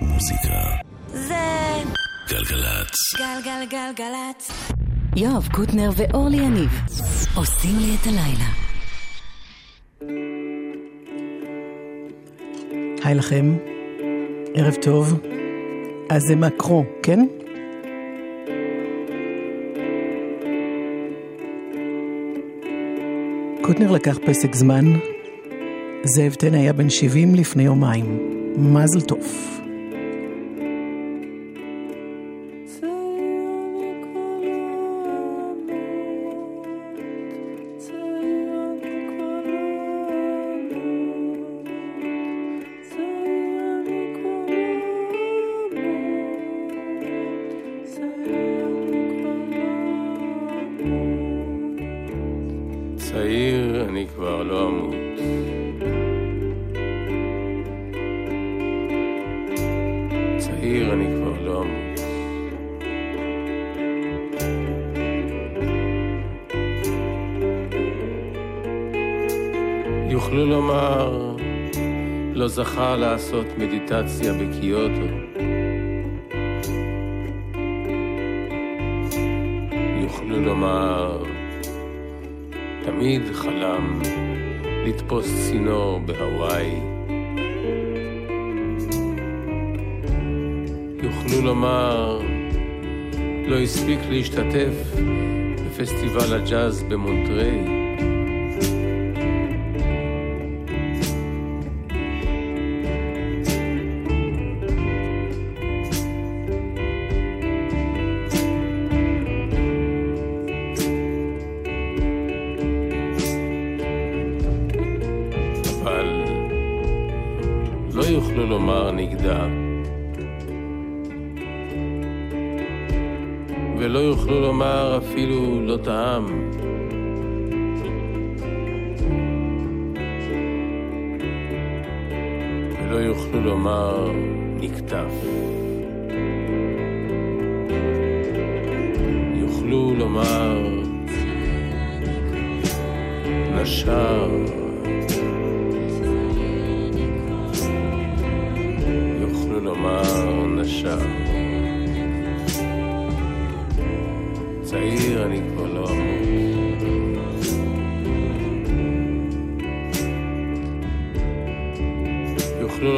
מוזיקה. זה גלגלצ. גלגלגלגלצ. יואב קוטנר ואורלי יניב עושים לי את הלילה. היי לכם, ערב טוב. אז זה מקרו, כן? קוטנר לקח פסק זמן, זאב טן היה בן 70 לפני יומיים. מזל טוב. מדיטציה בקיוטו. אפילו לא טעם. ולא יוכלו לומר נקטף.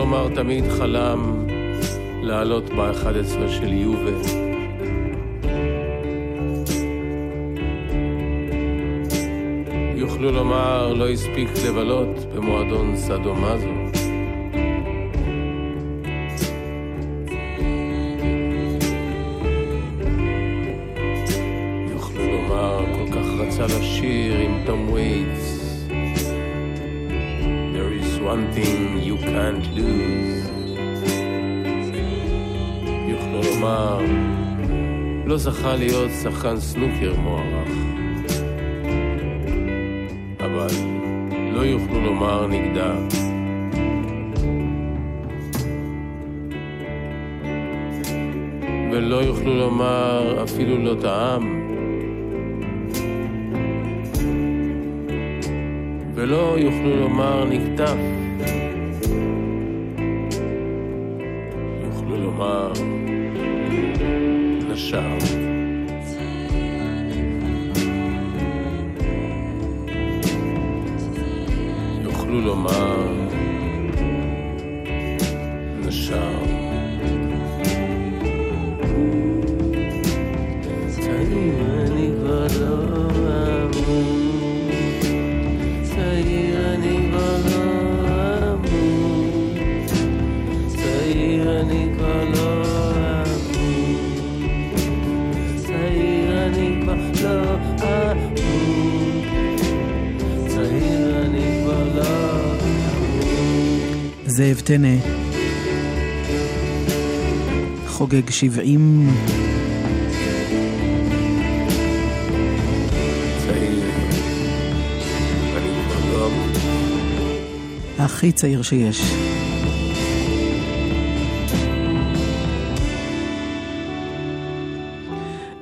לומר תמיד חלם לעלות ב-11 של יובל. יוכלו לומר לא הספיק לבלות במועדון סאדו-מאזו. יוכלו זכה להיות שחקן סנוקר מוערך. אבל לא יוכלו לומר נגדה. ולא יוכלו לומר אפילו לא טעם. ולא יוכלו לומר נקטף. יוכלו לומר נשר. יוכלו לומר נשר. זאב טנא חוגג 70, צעיר, אני כבר לא אמור. הכי צעיר שיש.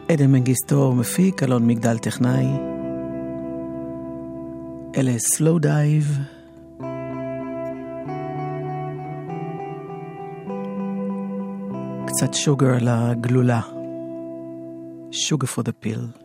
עדן מנגיסטו מפיק, אלון מגדל טכנאי. אלה סלואו דייב. קצת שוגר לגלולה. sugar for the pill.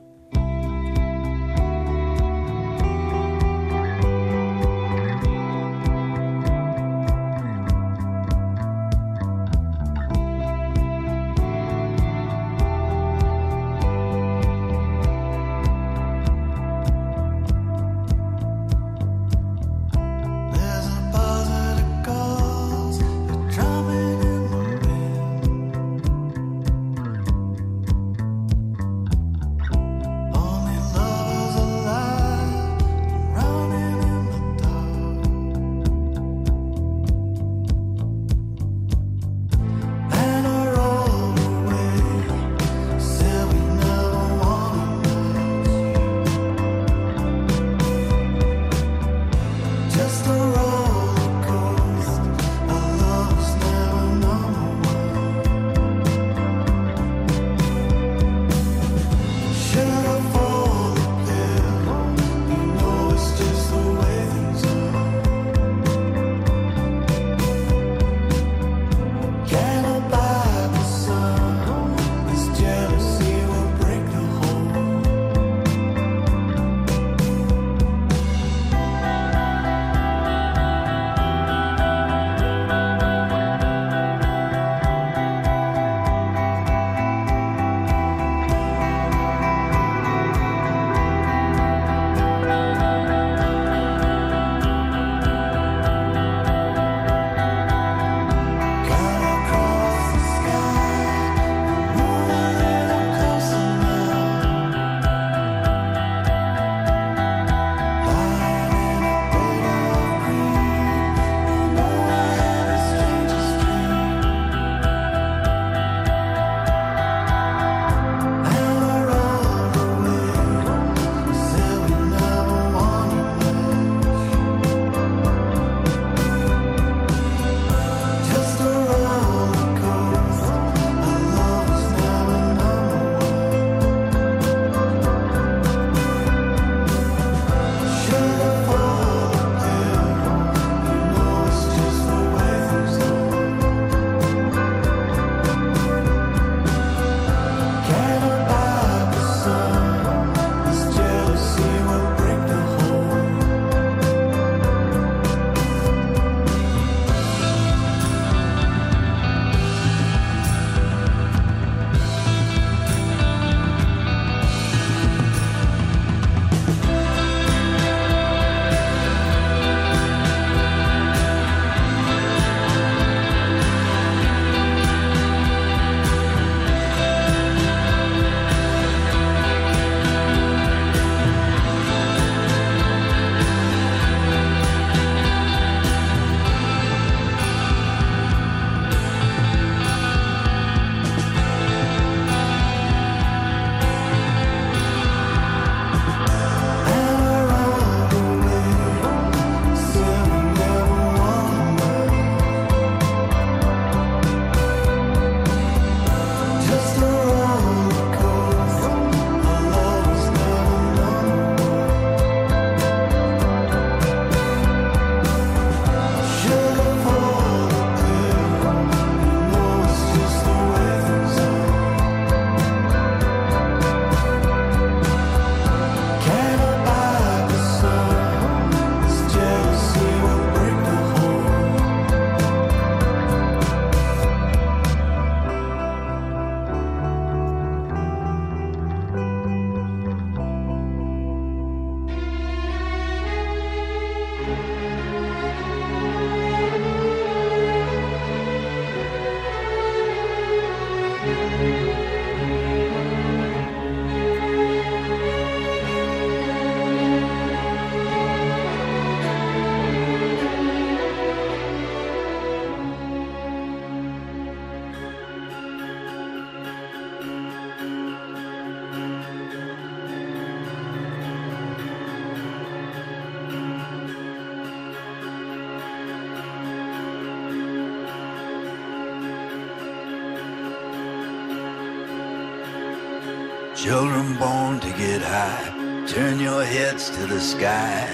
room born to get high. Turn your heads to the sky.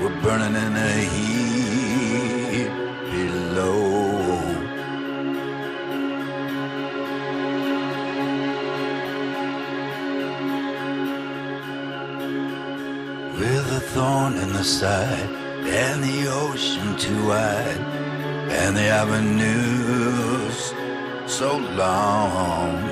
We're burning in the heat below. With a thorn in the side, and the ocean too wide, and the avenues so long.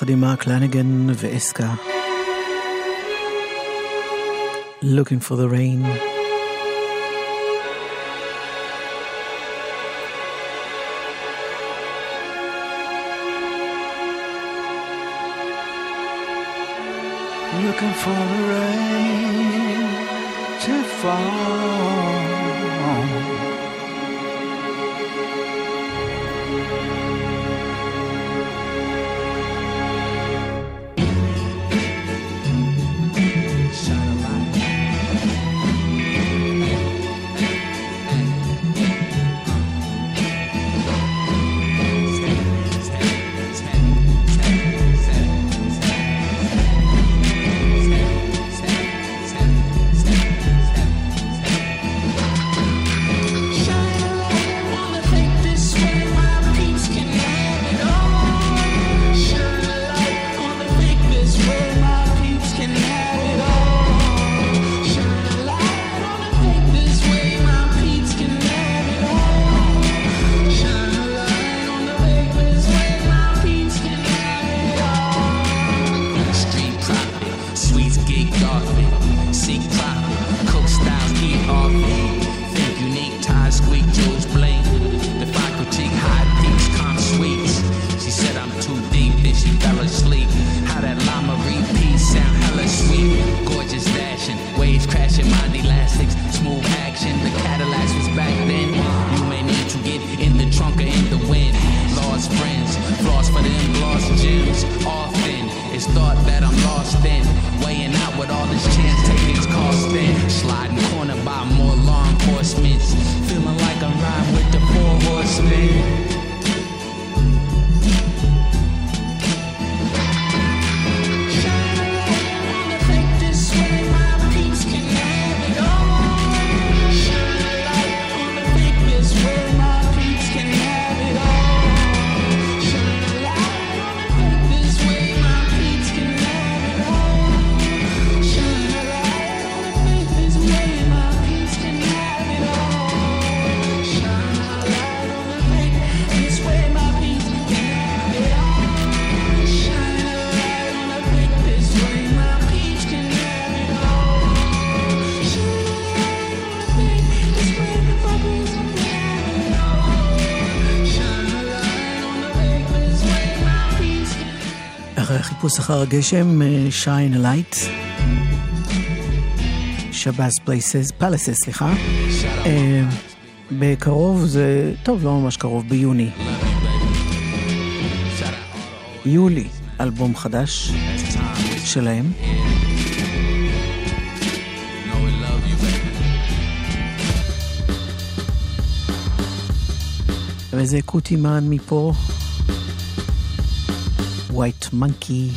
יחד עם מרק of ואסקה. Looking for the rain. Looking for the rain to fall אחרי החיפוש אחר הגשם, Shine a Light. Shabazz Places, Palaces, סליחה. אה, בקרוב זה, טוב, לא ממש קרוב, ביוני. יולי, אלבום חדש שלהם. וזה קוטימן מפה. White Monkey.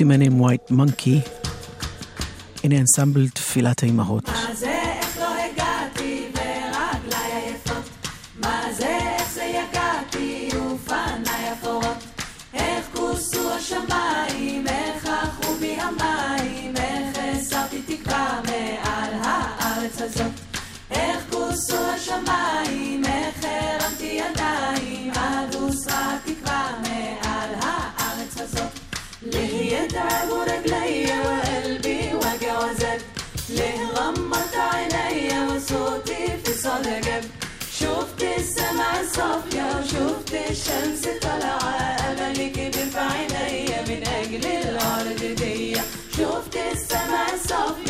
Tutti Men in White Monkey in Ensemble Tfilat Imahot. شفت السماء صافية وشفت الشمس طالعة. أملك في عينيا من أجل الأرض دي. شفت السماء صافية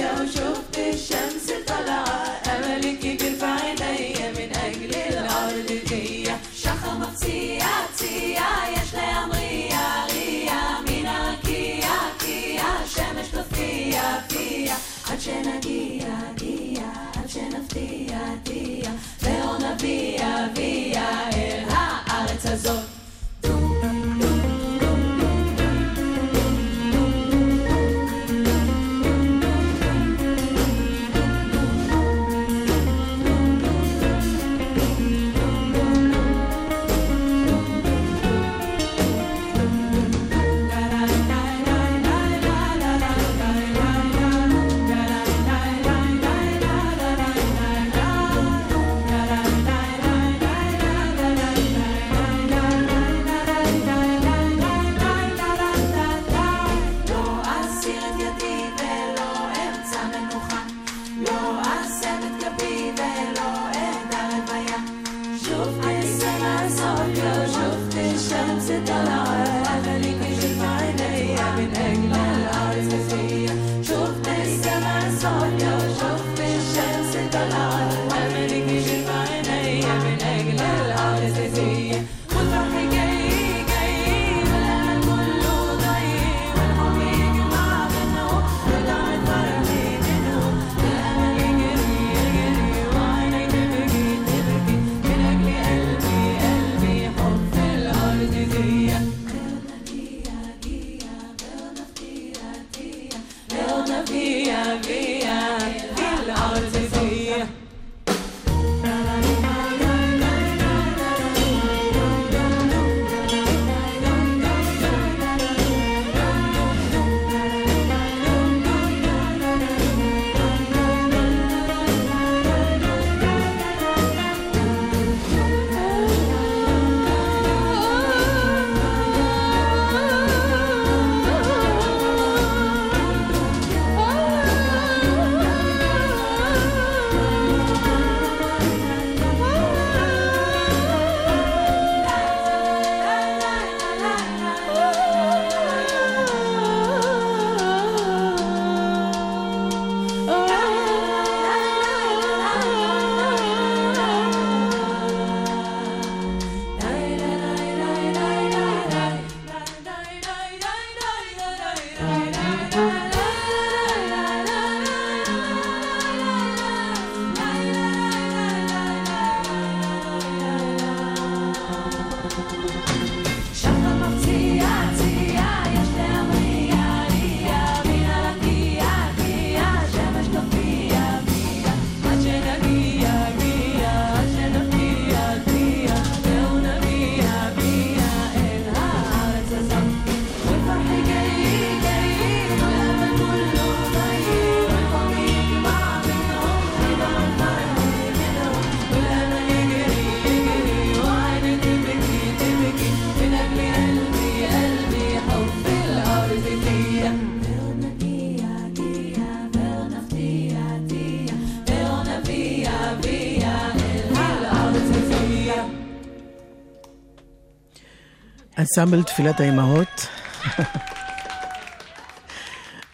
אנסמבל תפילת האימהות,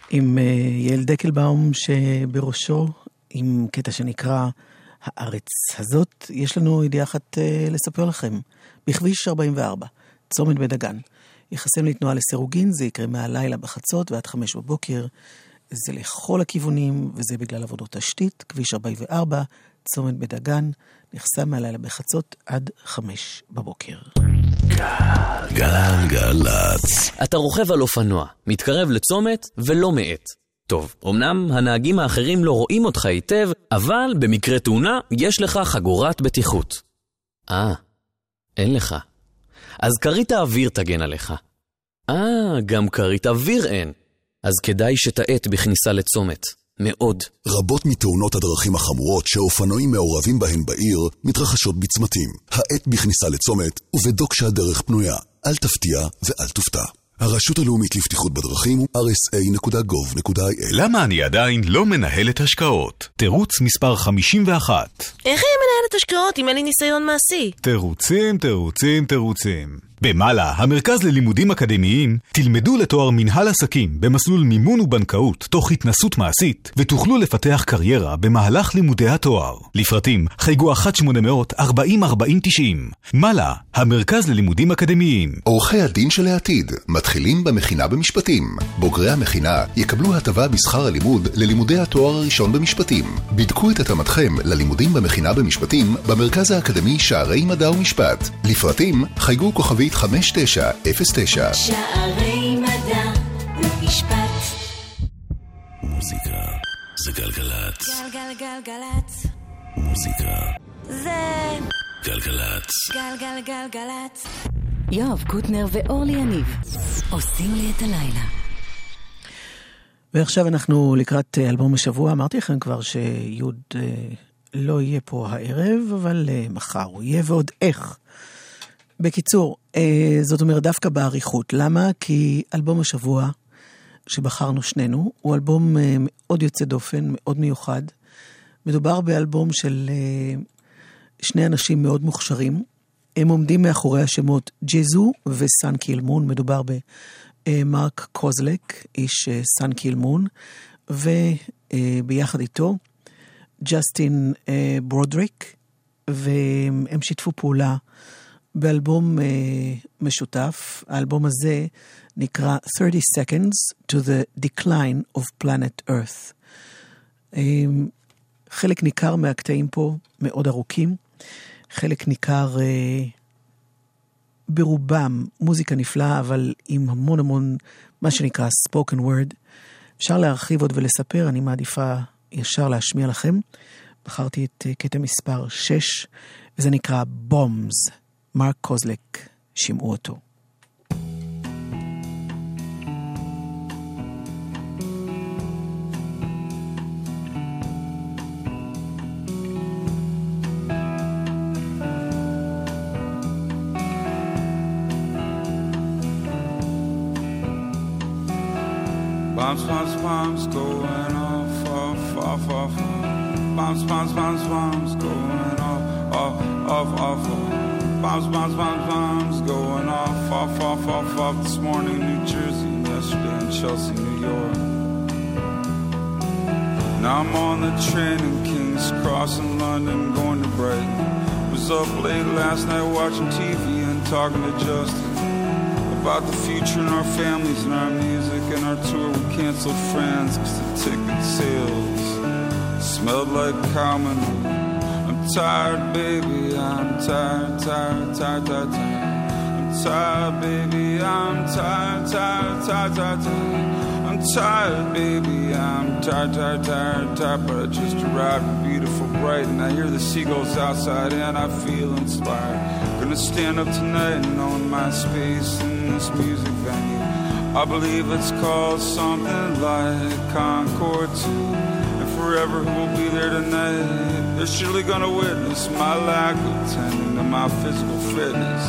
עם אה, יעל דקלבאום שבראשו, עם קטע שנקרא הארץ הזאת. יש לנו ידיעה אחת אה, לספר לכם. בכביש 44, צומת בית דגן, יחסם לתנועה לסירוגין, זה יקרה מהלילה בחצות ועד חמש בבוקר. זה לכל הכיוונים, וזה בגלל עבודות תשתית. כביש 44, צומת בית דגן, נחסם מהלילה בחצות עד חמש בבוקר. גלגלצ. אתה רוכב על אופנוע, מתקרב לצומת ולא מאט. טוב, אמנם הנהגים האחרים לא רואים אותך היטב, אבל במקרה תאונה יש לך חגורת בטיחות. אה, אין לך. אז כרית האוויר תגן עליך. אה, גם כרית אוויר אין. אז כדאי שתאט בכניסה לצומת. מאוד. רבות מתאונות הדרכים החמורות שאופנועים מעורבים בהן בעיר מתרחשות בצמתים. האט בכניסה לצומת ובדוק שהדרך פנויה. אל תפתיע ואל תופתע. הרשות הלאומית לבטיחות בדרכים הוא rsa.gov.il למה אני עדיין לא מנהלת השקעות? תירוץ מספר 51. איך היא מנהלת השקעות אם אין לי ניסיון מעשי? תירוצים, תירוצים, תירוצים. במעלה, המרכז ללימודים אקדמיים, תלמדו לתואר מנהל עסקים במסלול מימון ובנקאות תוך התנסות מעשית, ותוכלו לפתח קריירה במהלך לימודי התואר. לפרטים, חייגו 1-800-404090. מעלה, המרכז ללימודים אקדמיים. עורכי הדין של העתיד מתחילים במכינה במשפטים. בוגרי המכינה יקבלו הטבה בשכר הלימוד ללימודי התואר הראשון במשפטים. בדקו את התאמתכם ללימודים במכינה במשפטים במרכז האקדמי שערי מדע ומשפט. לפרטים, חייגו כוכבית 5909. שערי מדע ומשפט. מוזיקה זה גלגלצ. גלגלגלגלצ. מוזיקה זה גלגלצ. גלגלגלגלצ. יואב קוטנר ואורלי יניב עושים לי את הלילה. ועכשיו אנחנו לקראת אה, אלבום השבוע. אמרתי לכם כבר שיוד אה, לא יהיה פה הערב, אבל אה, מחר הוא יהיה ועוד איך. בקיצור, זאת אומרת דווקא באריכות. למה? כי אלבום השבוע שבחרנו שנינו הוא אלבום אה, מאוד יוצא דופן, מאוד מיוחד. מדובר באלבום של אה, שני אנשים מאוד מוכשרים. הם עומדים מאחורי השמות ג'זו וסאן קילמון, מדובר במרק קוזלק, איש אה, סאן קילמון, וביחד איתו ג'סטין אה, ברודריק, והם שיתפו פעולה באלבום אה, משותף. האלבום הזה נקרא 30 Seconds to the Decline of Planet Earth. אה, חלק ניכר מהקטעים פה מאוד ארוכים, חלק ניכר אה, ברובם מוזיקה נפלאה, אבל עם המון המון מה שנקרא spoken word. אפשר להרחיב עוד ולספר, אני מעדיפה ישר להשמיע לכם. בחרתי את קטע מספר 6, וזה נקרא Bombs. מרק קוזלק, שמעו אותו. Watching TV and talking to Justin about the future and our families and our music and our tour. We canceled friends because the ticket sales smelled like common. I'm tired, baby. I'm tired, tired, tired, tired, tired. I'm tired, baby. I'm tired, tired, tired, tired, tired. I'm tired, baby. I'm tired, tired, tired, tired. But I just arrived in beautiful Brighton. I hear the seagulls outside and I feel inspired. Gonna stand up tonight and own my space in this music venue. I believe it's called something like Concord 2. And forever who will be there tonight? They're surely gonna witness my lack of tending to my physical fitness.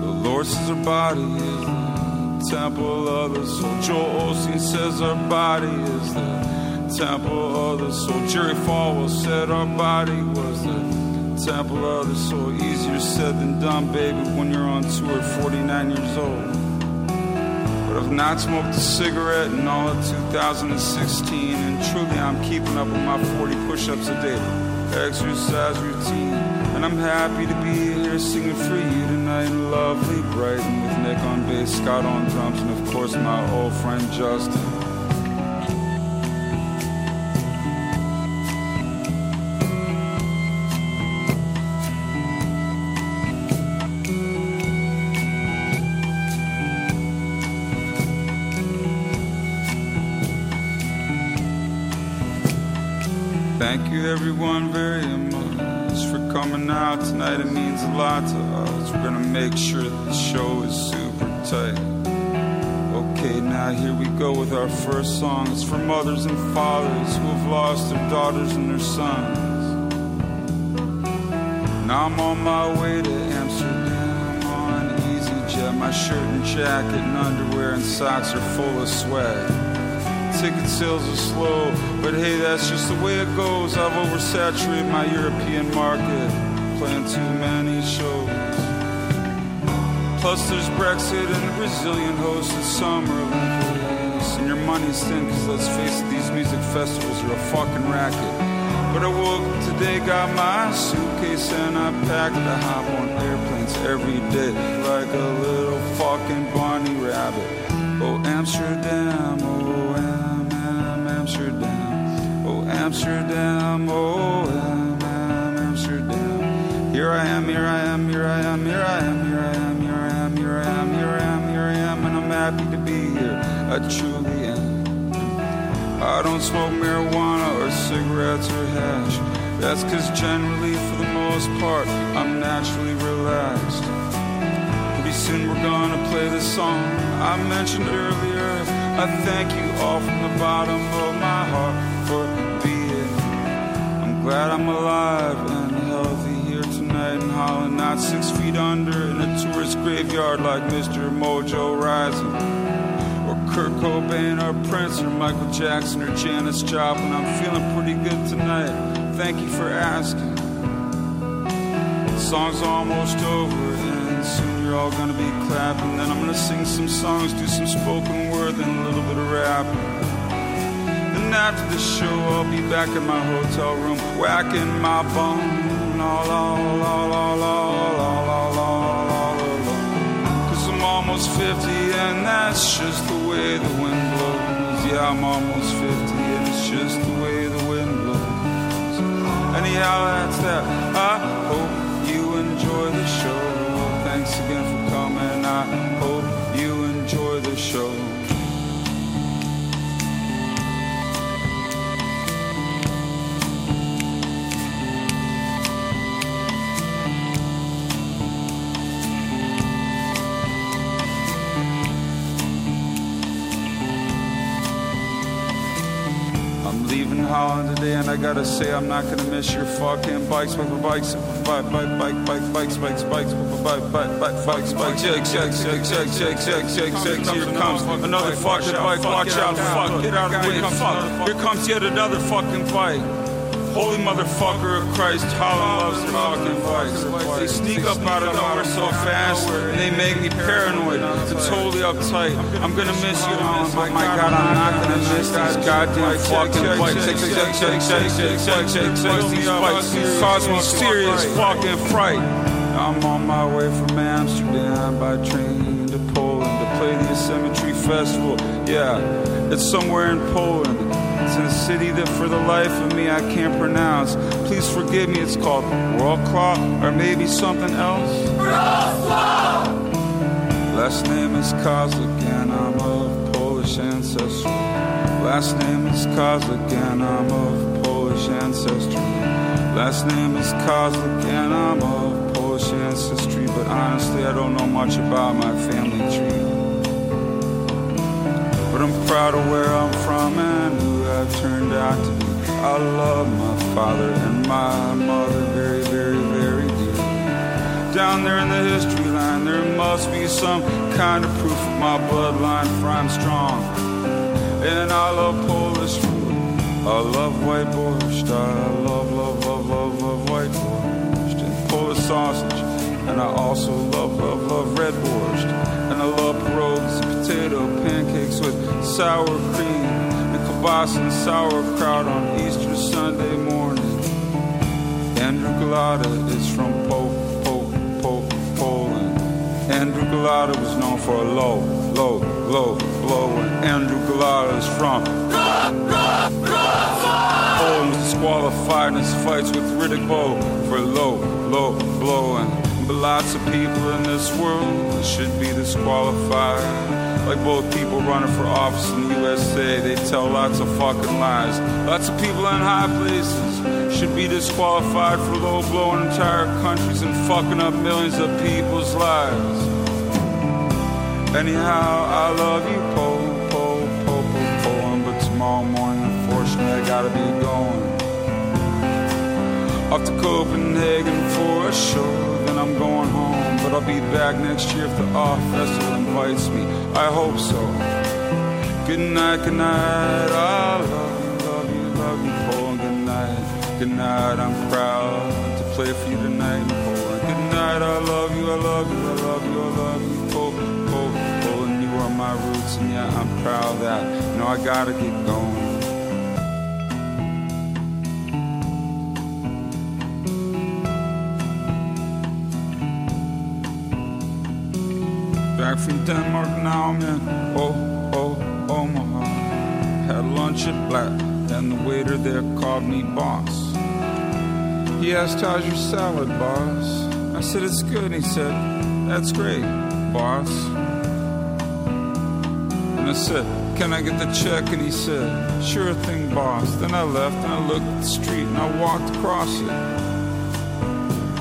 The Lord says our body is the temple of the soul. Joel Osteen says our body is the temple of the soul. Jerry Falwell said our body was the temple of the soul. Easier said than done, baby, when you're on tour at 49 years old. But I've not smoked a cigarette in all of 2016, and truly I'm keeping up with my 40 push ups a day. Exercise routine, and I'm happy to be here singing for you tonight lovely Brighton with Nick on bass, Scott on drums, and of course my old friend Justin. Make sure the show is super tight. Okay, now here we go with our first song. It's for mothers and fathers who have lost their daughters and their sons. Now I'm on my way to Amsterdam on EasyJet. My shirt and jacket and underwear and socks are full of sweat. Ticket sales are slow, but hey, that's just the way it goes. I've oversaturated my European market, playing too many shows. Plus, there's Brexit and the Brazilian hosted Summer Olympics. And your money's thin, cause let's face it, these music festivals are a fucking racket. But I woke up today, got my suitcase, and I packed to hop on airplanes every day like a little fucking bunny rabbit. Oh, Amsterdam, oh, Am, Am, Amsterdam. Oh, Amsterdam, oh, Am, Am, Amsterdam. Here I am, here I am, here I am, here I am, I truly am. I don't smoke marijuana or cigarettes or hash. That's cause generally, for the most part, I'm naturally relaxed. Pretty soon we're gonna play the song I mentioned earlier. I thank you all from the bottom of my heart for being. I'm glad I'm alive and healthy here tonight in Holland, not six feet under in a tourist graveyard like Mr. Mojo Rising. Kurt Cobain or Prince or Michael Jackson or Janis Joplin. I'm feeling pretty good tonight. Thank you for asking. The song's almost over, and soon you're all gonna be clapping. Then I'm gonna sing some songs, do some spoken word, then a little bit of rap. And after the show, I'll be back in my hotel room, whacking my bone. All, all, all, all, all, all, all, all, all, all I'm almost 50, and that's just the way the wind blows. Yeah, I'm almost 50, and it's just the way the wind blows. Anyhow, that's that. I hope you enjoy the show. Thanks again for coming. I hope you enjoy the show. I'm Holland today, and I gotta say I'm not gonna miss your fucking bikes, bike, bikes, bike, bike, bike, bike, bikes, bikes, bikes, bike, bike, bike, bikes, bikes. Check, check, check, check, check, check, check, check. Here comes another fucking bike. Watch out, fuck, get out of the way, fuck. Here comes yet another fucking bike. Holy motherfucker of Christ, Holland loves their fucking bikes. They sneak up out of nowhere so fast, and they make me paranoid and totally uptight. I'm gonna miss you, Holland, but my God, I'm not gonna miss these goddamn fucking check, check, check, check, check. These bikes cause me serious fucking fright. I'm on my way from Amsterdam by train to Poland to play the Symmetry Festival. Yeah, it's somewhere in Poland. In a city that for the life of me I can't pronounce. Please forgive me, it's called Wrocław or maybe something else. Last name is and I'm of Polish ancestry. Last name is and I'm of Polish ancestry. Last name is and I'm of Polish ancestry, but honestly I don't know much about my family tree. But I'm proud of where I'm from and I've turned out to be. I love my father and my mother very, very, very dearly. Down there in the history line, there must be some kind of proof of my bloodline, for I'm strong. And I love Polish food. I love white borscht. I love, love, love, love, love white borscht and Polish sausage. And I also love, love, love red borscht. And I love pierogies and potato pancakes with sour cream kielbasa and sauerkraut on Easter Sunday morning. Andrew Galata is from po, po, po, Poland. Andrew Galata was known for a low, low, low blow. And Andrew Galata is from Poland disqualified in his fights with Riddick Bowe for low, low blow. And but lots of people in this world should be disqualified. Like both people running for office in the USA, they tell lots of fucking lies. Lots of people in high places should be disqualified for low blowing entire countries and fucking up millions of people's lives. Anyhow, I love you, po, po, po, po, po, but tomorrow morning, unfortunately, I gotta be going off to Copenhagen for a show. Then I'm going home, but I'll be back next year if the off festival invites me. I hope so. Good night, good night. I love you, love you, love you, Paul. Good night, good night. I'm proud to play for you tonight, Paul. Good night. I love you, I love you, I love you, I love you, Paul, Paul, Paul. And you are my roots, and yeah, I'm proud that you know I gotta get going. From Denmark now, I'm in oh, oh, oh Omaha. Had lunch at Black, and the waiter there called me boss. He asked, How's your salad, boss? I said, It's good. And he said, That's great, boss. And I said, Can I get the check? And he said, Sure thing, boss. Then I left and I looked at the street and I walked across it.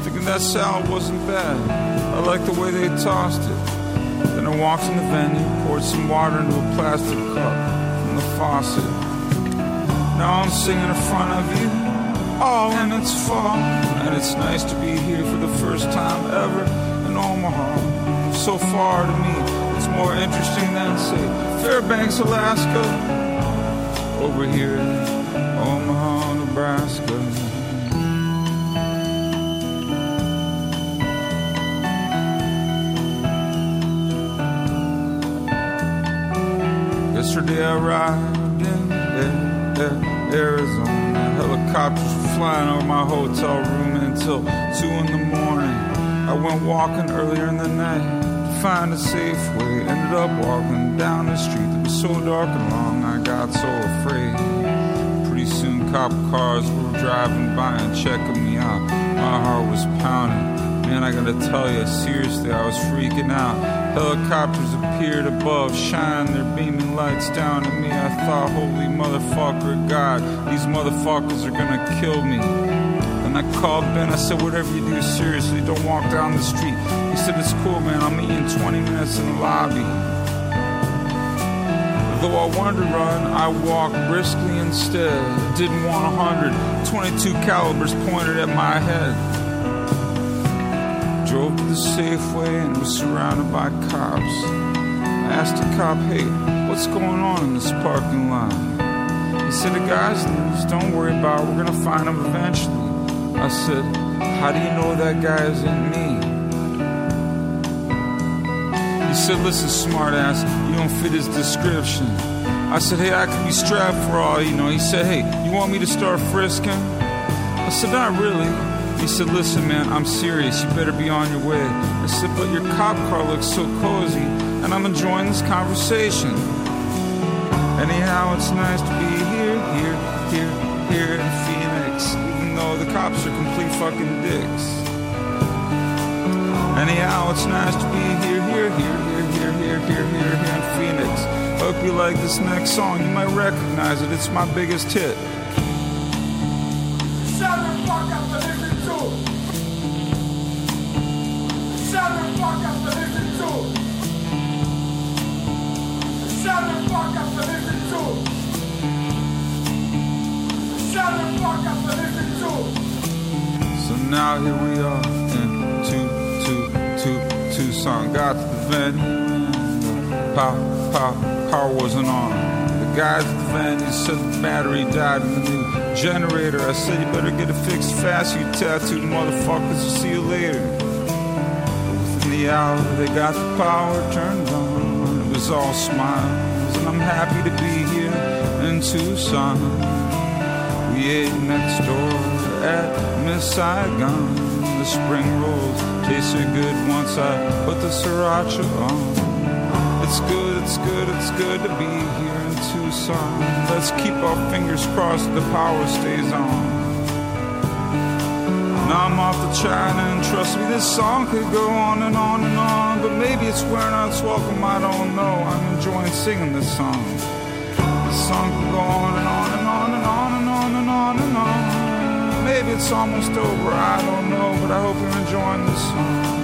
Thinking that salad wasn't bad. I liked the way they tossed it. Then I walked in the venue, poured some water into a plastic cup from the faucet. Now I'm singing in front of you. Oh, and it's fall, and it's nice to be here for the first time ever in Omaha. So far to me, it's more interesting than, say, Fairbanks, Alaska. Over here in Omaha, Nebraska. Yesterday I arrived in A- Arizona. Helicopters were flying over my hotel room until 2 in the morning. I went walking earlier in the night to find a safe way. Ended up walking down the street that was so dark and long, I got so afraid. Pretty soon, cop cars were driving by and checking me out. My heart was pounding. Man, I gotta tell you, seriously, I was freaking out. Helicopters appeared above, shining their beaming lights down at me. I thought, holy motherfucker, God, these motherfuckers are gonna kill me. And I called Ben, I said, whatever you do, seriously, don't walk down the street. He said, it's cool, man, I'll meet you in 20 minutes in the lobby. Though I wanted to run, I walked briskly instead. Didn't want a hundred. 22 calibers pointed at my head. Drove to the Safeway and was surrounded by cops. I asked a cop, hey, what's going on in this parking lot? He said, the guy's loose, don't worry about it, we're gonna find him eventually. I said, how do you know that guy isn't me? He said, listen, smartass, you don't fit his description. I said, hey, I could be strapped for all you know. He said, hey, you want me to start frisking? I said, not really. He said, listen, man, I'm serious. You better be on your way. I said, but your cop car looks so cozy, and I'm enjoying this conversation. Anyhow, it's nice to be here, here, here, here in Phoenix, even though the cops are complete fucking dicks. Anyhow, it's nice to be here, here, here, here, here, here, here, here, here in Phoenix. Hope you like this next song. You might recognize it. It's my biggest hit. So now here we are in two, two, two, Tucson. Got to the venue and the power, wasn't on. The guys at the venue said the battery died in the new generator. I said you better get it fixed fast, you tattooed motherfuckers. I'll see you later. Within the hour, they got the power turned on. It was all smiles, I'm happy to be here in Tucson. We ate next door at Miss Saigon. The spring rolls tasted good once I put the sriracha on. It's good, it's good, it's good to be here in Tucson. Let's keep our fingers crossed the power stays on. I'm off to China, and trust me, this song could go on and on and on. But maybe it's out its welcome, I don't know. I'm enjoying singing this song. This song could go on and on and on and on and on and on and on. Maybe it's almost over, I don't know, but I hope you're enjoying this song.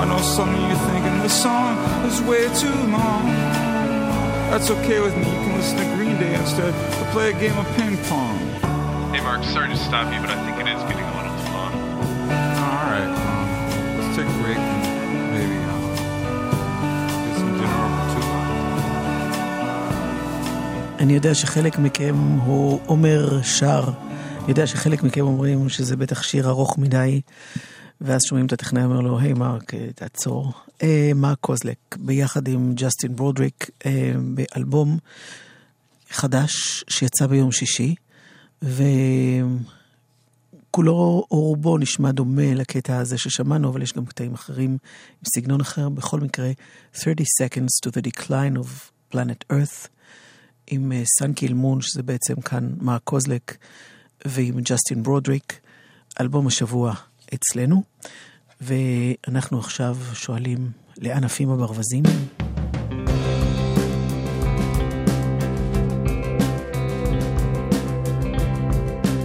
I know some of you thinking this song is way too long. That's okay with me. You can listen to Green Day instead or play a game of ping pong. Hey, Mark, sorry to stop you, but I think it is אני יודע שחלק מכם הוא עומר שר. אני יודע שחלק מכם אומרים שזה בטח שיר ארוך מדי, ואז שומעים את הטכנאי אומר לו, היי מרק, תעצור. אה, מרק קוזלק, ביחד עם ג'סטין ברודריק, אה, באלבום חדש שיצא ביום שישי, וכולו או רובו נשמע דומה לקטע הזה ששמענו, אבל יש גם קטעים אחרים עם סגנון אחר. בכל מקרה, 30 Seconds to the Decline of Planet Earth. עם אה, סן קילמון, שזה בעצם כאן מרק קוזלק, ועם ג'סטין ברודריק, אלבום השבוע אצלנו. ואנחנו עכשיו שואלים, לאן עפים הברווזים?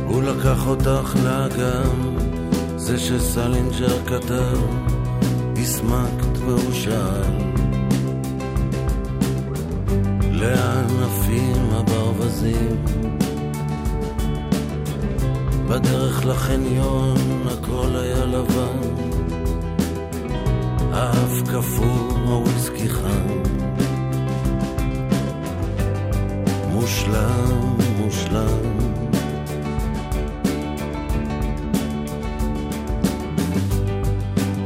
הוא לקח אותך לאגם, זה שסלינג'ר כתב, הסמקת והוא שאל. לאן עפים הברווזים? בדרך לחניון הכל היה לבן, האף קפוא, הוויסקי חם. מושלם, מושלם.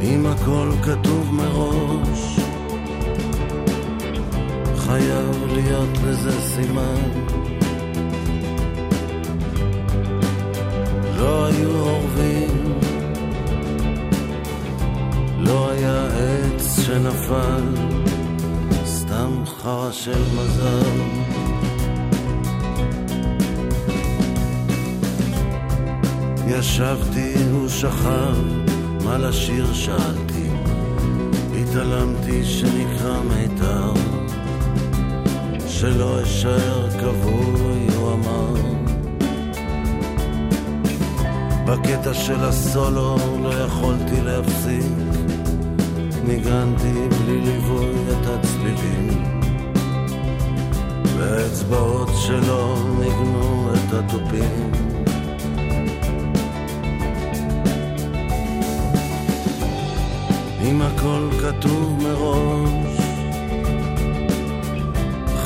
אם הכל כתוב מראש, חייב להיות לזה סימן. לא היו אורבים, לא היה עץ שנפל, סתם חרא של מזל. ישבתי, הוא שכב, מה לשיר שאלתי, התעלמתי שנקרא מיתר. שלא אשאר כבוי, הוא אמר. בקטע של הסולו לא יכולתי להפסיק, ניגנתי בלי ליווי את הצלילים, והאצבעות שלו ניגנו את התופים. אם הכל כתוב מראש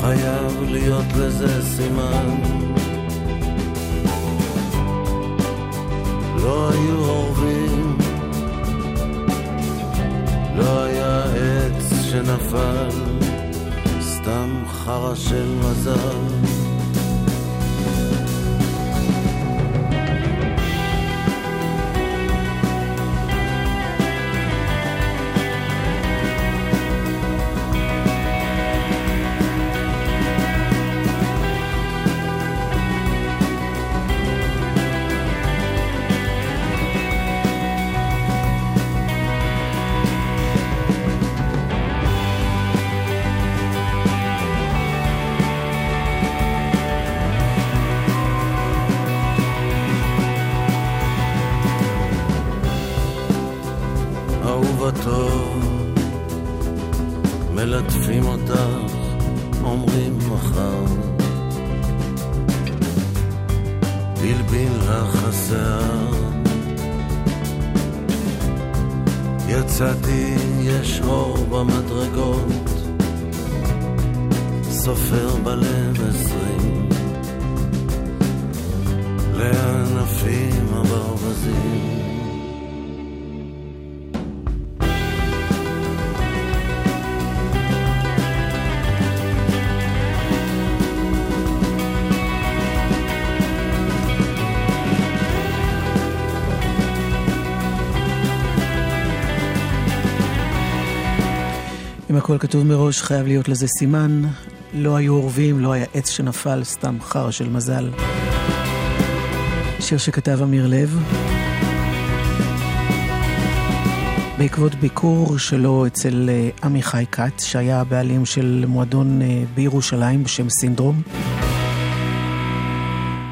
חייב להיות לזה סימן. לא היו אורבים, לא היה עץ שנפל, סתם חרא של מזל. אם הכל כתוב מראש, חייב להיות לזה סימן. לא היו אורבים, לא היה עץ שנפל, סתם חרא של מזל. שיר שכתב אמיר לב. בעקבות ביקור שלו אצל אה, עמיחי כץ, שהיה הבעלים של מועדון אה, בירושלים בשם סינדרום,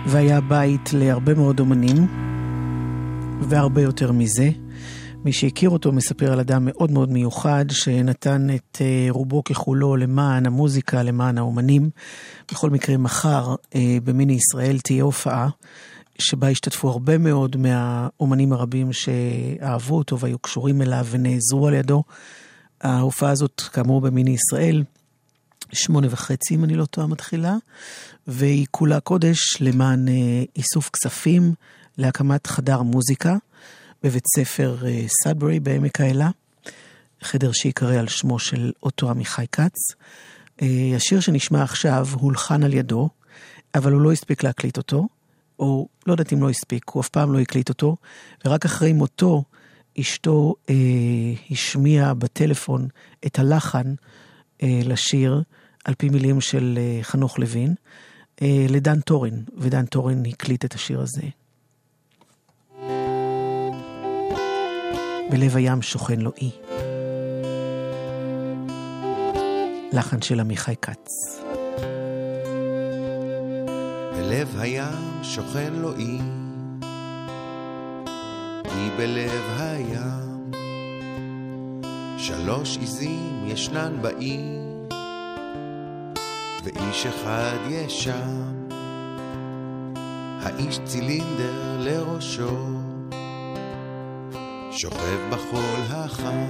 והיה בית להרבה מאוד אומנים, והרבה יותר מזה. מי שהכיר אותו מספר על אדם מאוד מאוד מיוחד, שנתן את אה, רובו ככולו למען המוזיקה, למען האומנים. בכל מקרה, מחר במיני ישראל תהיה הופעה. שבה השתתפו הרבה מאוד מהאומנים הרבים שאהבו אותו והיו קשורים אליו ונעזרו על ידו. ההופעה הזאת, כאמור, במיני ישראל, שמונה וחצי, אם אני לא טועה, מתחילה, והיא כולה קודש למען אה, איסוף כספים להקמת חדר מוזיקה בבית ספר אה, סאדברי בעמק האלה, חדר שיקרא על שמו של אותו עמיחי כץ. אה, השיר שנשמע עכשיו הולחן על ידו, אבל הוא לא הספיק להקליט אותו. או לא יודעת אם לא הספיק, הוא אף פעם לא הקליט אותו, ורק אחרי מותו אשתו אה, השמיעה בטלפון את הלחן אה, לשיר, על פי מילים של אה, חנוך לוין, אה, לדן טורן, ודן טורן הקליט את השיר הזה. בלב הים שוכן לו אי. לחן של עמיחי כץ. בלב הים שוכן לו אי, אי בלב הים. שלוש עיזים ישנן באי, ואיש אחד יש שם, האיש צילינדר לראשו, שוכב בחול החם,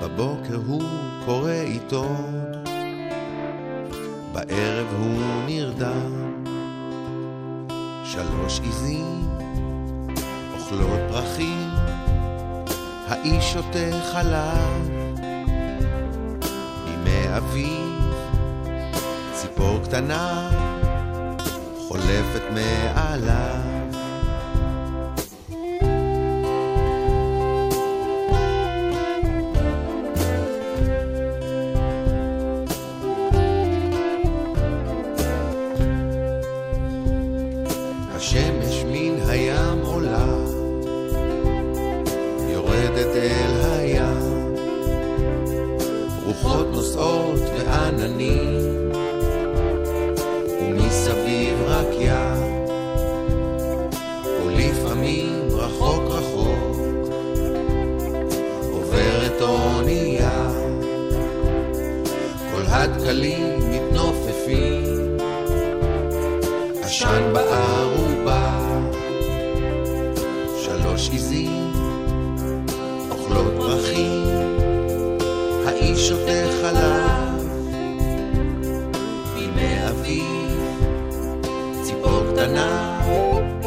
בבוקר הוא קורא עיתון. בערב הוא נרדם. שלוש עיזים אוכלות פרחים, האיש שותה חלב. בימי אביב ציפור קטנה חולפת מעליו. the night.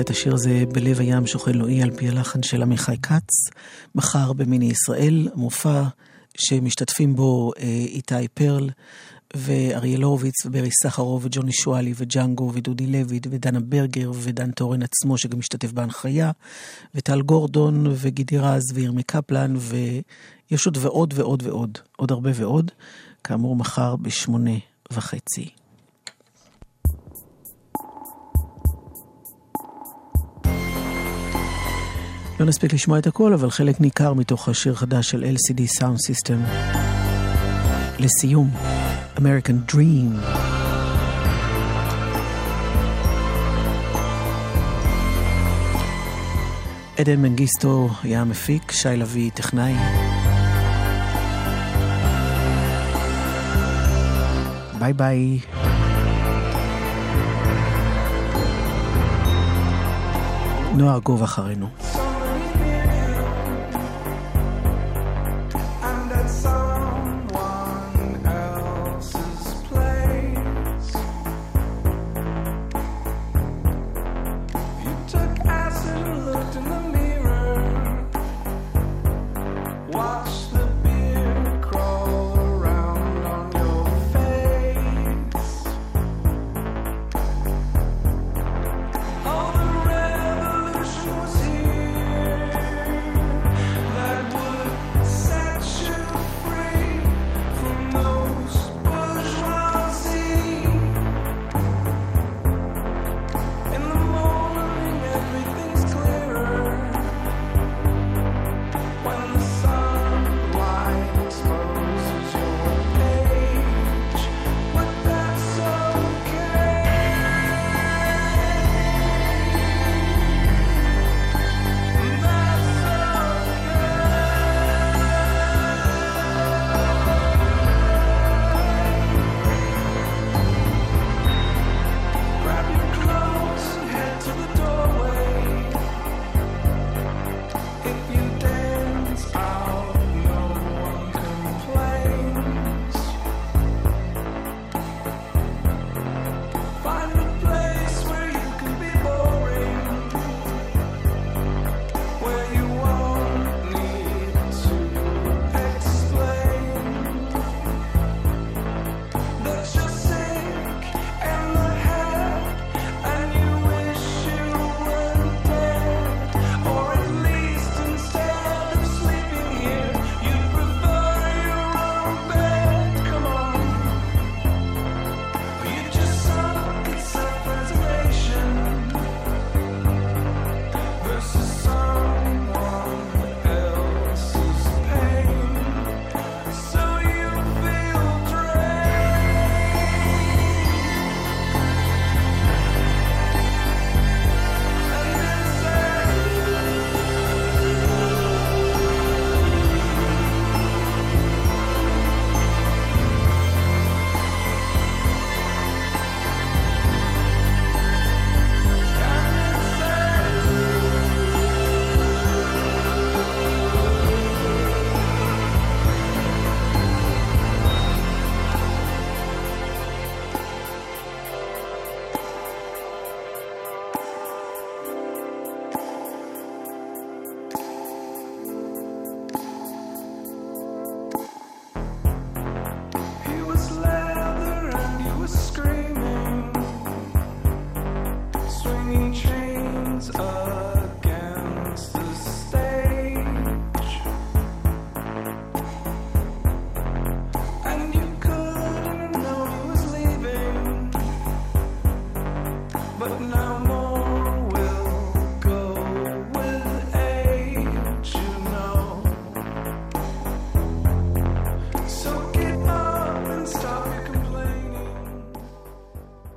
את השיר הזה בלב הים שוכן לו אי על פי הלחן של עמיחי כץ. מחר במיני ישראל, מופע שמשתתפים בו אה, איתי פרל ואריאל הורוביץ וברי סחרוב וג'וני שואלי וג'אנגו ודודי לוי ודנה ברגר ודן טורן עצמו שגם משתתף בהנחיה וטל גורדון וגידי רז וירמי קפלן ויש עוד ועוד ועוד ועוד, עוד הרבה ועוד, כאמור מחר בשמונה וחצי. לא נספיק לשמוע את הכל, אבל חלק ניכר מתוך השיר חדש של LCD Sound System. לסיום, American Dream. עדן מנגיסטו היה המפיק, שי לביא טכנאי. ביי ביי. נועה גוב אחרינו.